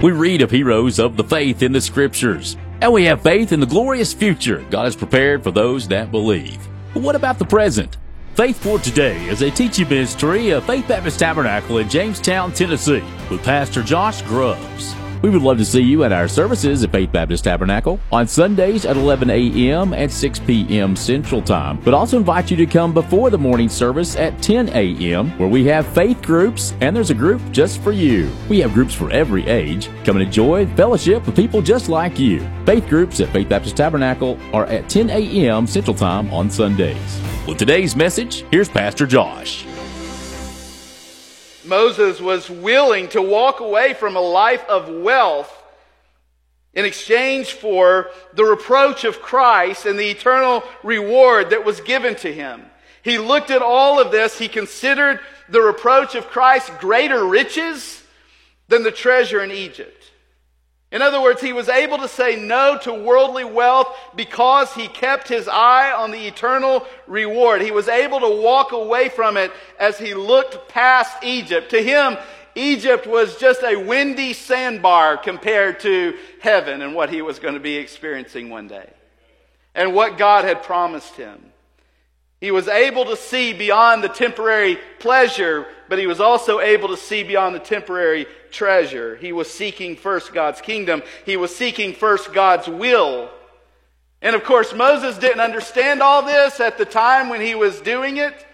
We read of heroes of the faith in the scriptures, and we have faith in the glorious future God has prepared for those that believe. But what about the present? Faith for Today is a teaching ministry of Faith Baptist Tabernacle in Jamestown, Tennessee, with Pastor Josh Grubbs. We would love to see you at our services at Faith Baptist Tabernacle on Sundays at 11 a.m. and 6 p.m. Central Time, but also invite you to come before the morning service at 10 a.m. where we have faith groups and there's a group just for you. We have groups for every age. Come and enjoy fellowship with people just like you. Faith groups at Faith Baptist Tabernacle are at 10 a.m. Central Time on Sundays. With today's message, here's Pastor Josh. Moses was willing to walk away from a life of wealth in exchange for the reproach of Christ and the eternal reward that was given to him. He looked at all of this. He considered the reproach of Christ greater riches than the treasure in Egypt. In other words, he was able to say no to worldly wealth because he kept his eye on the eternal reward. He was able to walk away from it as he looked past Egypt. To him, Egypt was just a windy sandbar compared to heaven and what he was going to be experiencing one day and what God had promised him. He was able to see beyond the temporary pleasure, but he was also able to see beyond the temporary treasure. He was seeking first God's kingdom. He was seeking first God's will. And of course, Moses didn't understand all this at the time when he was doing it,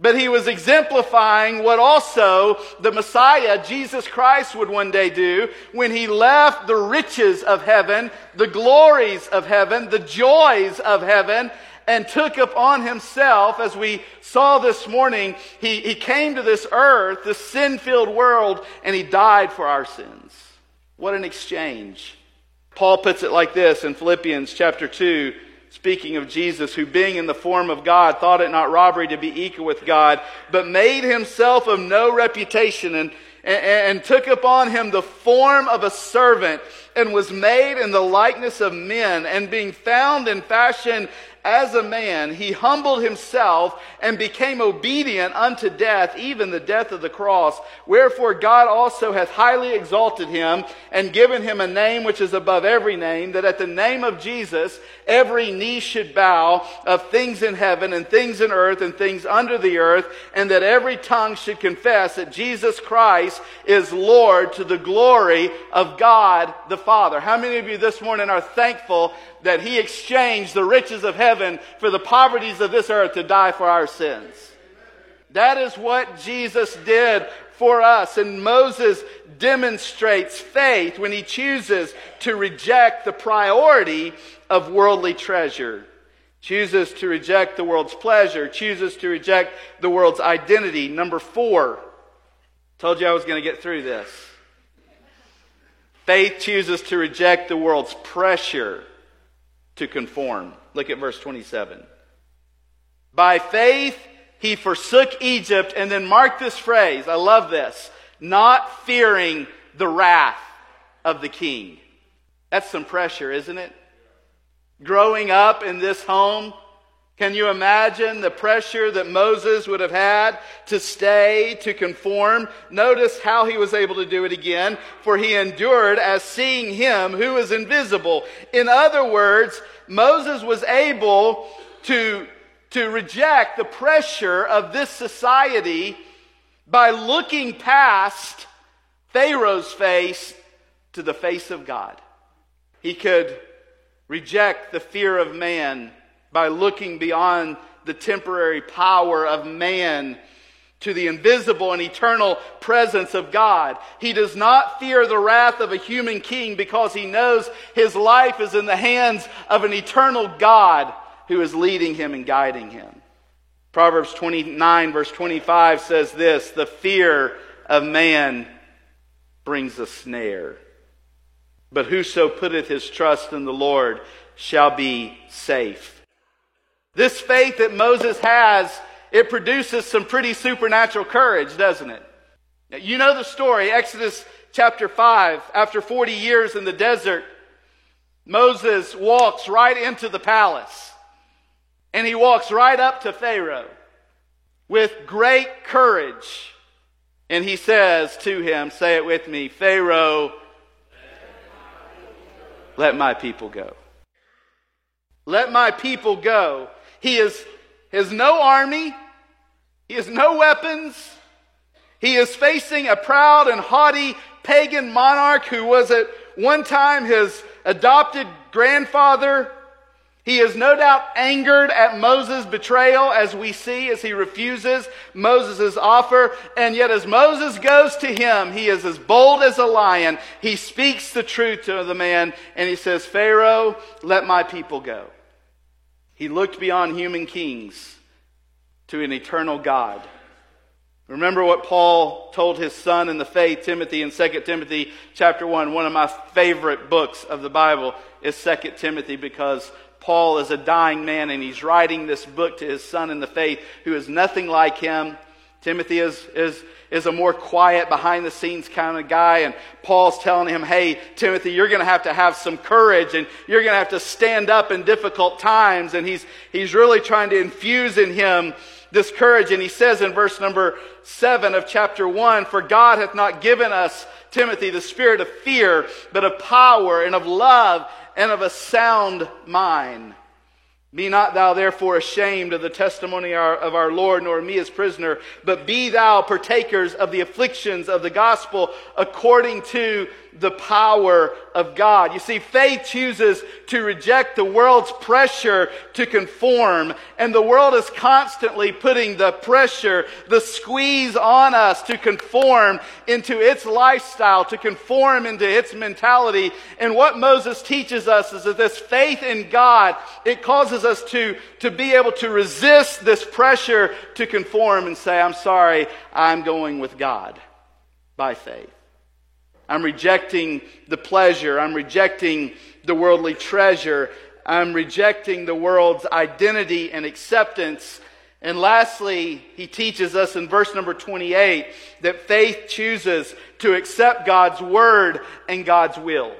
but he was exemplifying what also the Messiah, Jesus Christ, would one day do when he left the riches of heaven, the glories of heaven, the joys of heaven, and took upon himself, as we saw this morning, he, he came to this earth, this sin filled world, and he died for our sins. What an exchange. Paul puts it like this in Philippians chapter 2, speaking of Jesus, who being in the form of God, thought it not robbery to be equal with God, but made himself of no reputation and, and, and took upon him the form of a servant and was made in the likeness of men and being found in fashion as a man, he humbled himself and became obedient unto death, even the death of the cross. Wherefore God also hath highly exalted him and given him a name which is above every name, that at the name of Jesus every knee should bow of things in heaven and things in earth and things under the earth, and that every tongue should confess that Jesus Christ is Lord to the glory of God the Father. How many of you this morning are thankful that he exchanged the riches of heaven for the poverties of this earth to die for our sins. That is what Jesus did for us. And Moses demonstrates faith when he chooses to reject the priority of worldly treasure. Chooses to reject the world's pleasure, chooses to reject the world's identity. Number four, told you I was going to get through this. Faith chooses to reject the world's pressure to conform. Look at verse 27. By faith, he forsook Egypt, and then mark this phrase. I love this. Not fearing the wrath of the king. That's some pressure, isn't it? Growing up in this home, can you imagine the pressure that Moses would have had to stay, to conform? Notice how he was able to do it again. For he endured as seeing him who is invisible. In other words, Moses was able to, to reject the pressure of this society by looking past Pharaoh's face to the face of God. He could reject the fear of man by looking beyond the temporary power of man to the invisible and eternal presence of God. He does not fear the wrath of a human king because he knows his life is in the hands of an eternal God who is leading him and guiding him. Proverbs 29 verse 25 says this, the fear of man brings a snare. But whoso putteth his trust in the Lord shall be safe. This faith that Moses has, it produces some pretty supernatural courage, doesn't it? You know the story, Exodus chapter 5. After 40 years in the desert, Moses walks right into the palace. And he walks right up to Pharaoh with great courage. And he says to him, say it with me, Pharaoh, let my people go. Let my people go. He is, has no army. He has no weapons. He is facing a proud and haughty pagan monarch who was at one time his adopted grandfather. He is no doubt angered at Moses' betrayal, as we see as he refuses Moses' offer. And yet, as Moses goes to him, he is as bold as a lion. He speaks the truth to the man, and he says, Pharaoh, let my people go. He looked beyond human kings to an eternal God. Remember what Paul told his son in the faith, Timothy, in 2 Timothy chapter 1. One of my favorite books of the Bible is 2 Timothy because Paul is a dying man and he's writing this book to his son in the faith who is nothing like him. Timothy is, is, is a more quiet, behind the scenes kind of guy. And Paul's telling him, hey, Timothy, you're going to have to have some courage and you're going to have to stand up in difficult times. And he's, he's really trying to infuse in him this courage. And he says in verse number 7 of chapter 1 For God hath not given us, Timothy, the spirit of fear, but of power and of love and of a sound mind. Be not thou therefore ashamed of the testimony of our Lord, nor me as prisoner, but be thou partakers of the afflictions of the gospel according to the power of God. You see, faith chooses to reject the world's pressure to conform, and the world is constantly putting the pressure, the squeeze on us to conform into its lifestyle, to conform into its mentality. And what Moses teaches us is that this faith in God, it causes us to, to be able to resist this pressure to conform and say, I'm sorry, I'm going with God by faith. I'm rejecting the pleasure. I'm rejecting the worldly treasure. I'm rejecting the world's identity and acceptance. And lastly, he teaches us in verse number 28 that faith chooses to accept God's word and God's will.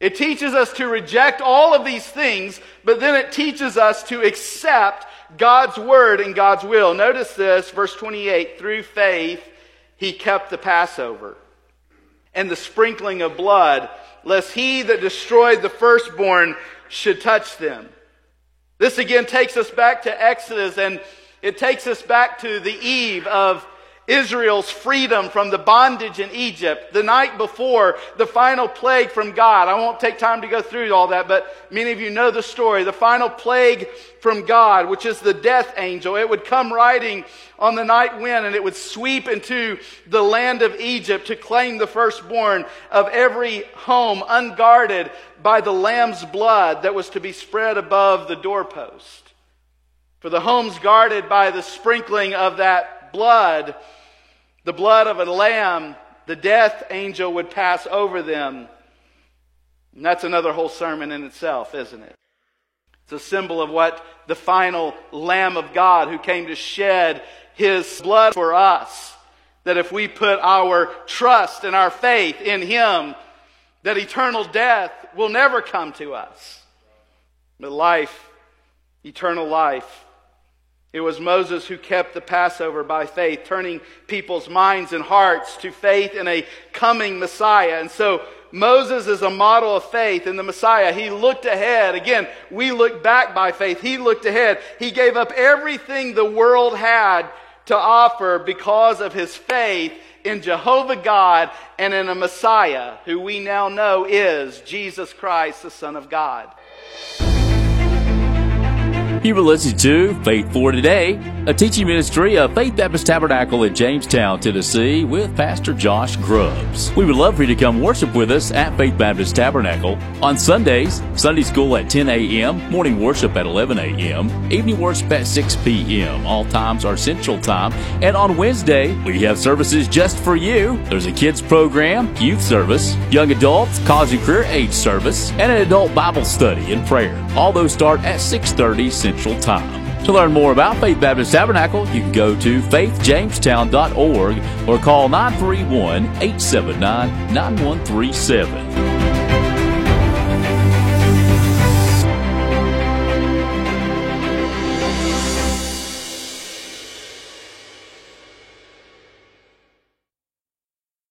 It teaches us to reject all of these things, but then it teaches us to accept God's word and God's will. Notice this, verse 28 through faith, he kept the Passover and the sprinkling of blood, lest he that destroyed the firstborn should touch them. This again takes us back to Exodus and it takes us back to the eve of Israel's freedom from the bondage in Egypt, the night before the final plague from God. I won't take time to go through all that, but many of you know the story. The final plague from God, which is the death angel, it would come riding on the night wind and it would sweep into the land of Egypt to claim the firstborn of every home unguarded by the lamb's blood that was to be spread above the doorpost. For the homes guarded by the sprinkling of that blood, the blood of a lamb, the death angel would pass over them. And that's another whole sermon in itself, isn't it? It's a symbol of what the final Lamb of God who came to shed his blood for us. That if we put our trust and our faith in him, that eternal death will never come to us. But life, eternal life, it was Moses who kept the Passover by faith, turning people's minds and hearts to faith in a coming Messiah. And so Moses is a model of faith in the Messiah. He looked ahead. Again, we look back by faith. He looked ahead. He gave up everything the world had to offer because of his faith in Jehovah God and in a Messiah who we now know is Jesus Christ, the Son of God. You were listening to Faith for Today, a teaching ministry of Faith Baptist Tabernacle in Jamestown, Tennessee, with Pastor Josh Grubbs. We would love for you to come worship with us at Faith Baptist Tabernacle on Sundays, Sunday school at 10 a.m., morning worship at 11 a.m., evening worship at 6 p.m. All times are Central Time. And on Wednesday, we have services just for you. There's a kids program, youth service, young adults, college and career age service, and an adult Bible study and prayer. All those start at 6.30 Central Central Time. To learn more about Faith Baptist Tabernacle, you can go to faithjamestown.org or call 931 879 9137.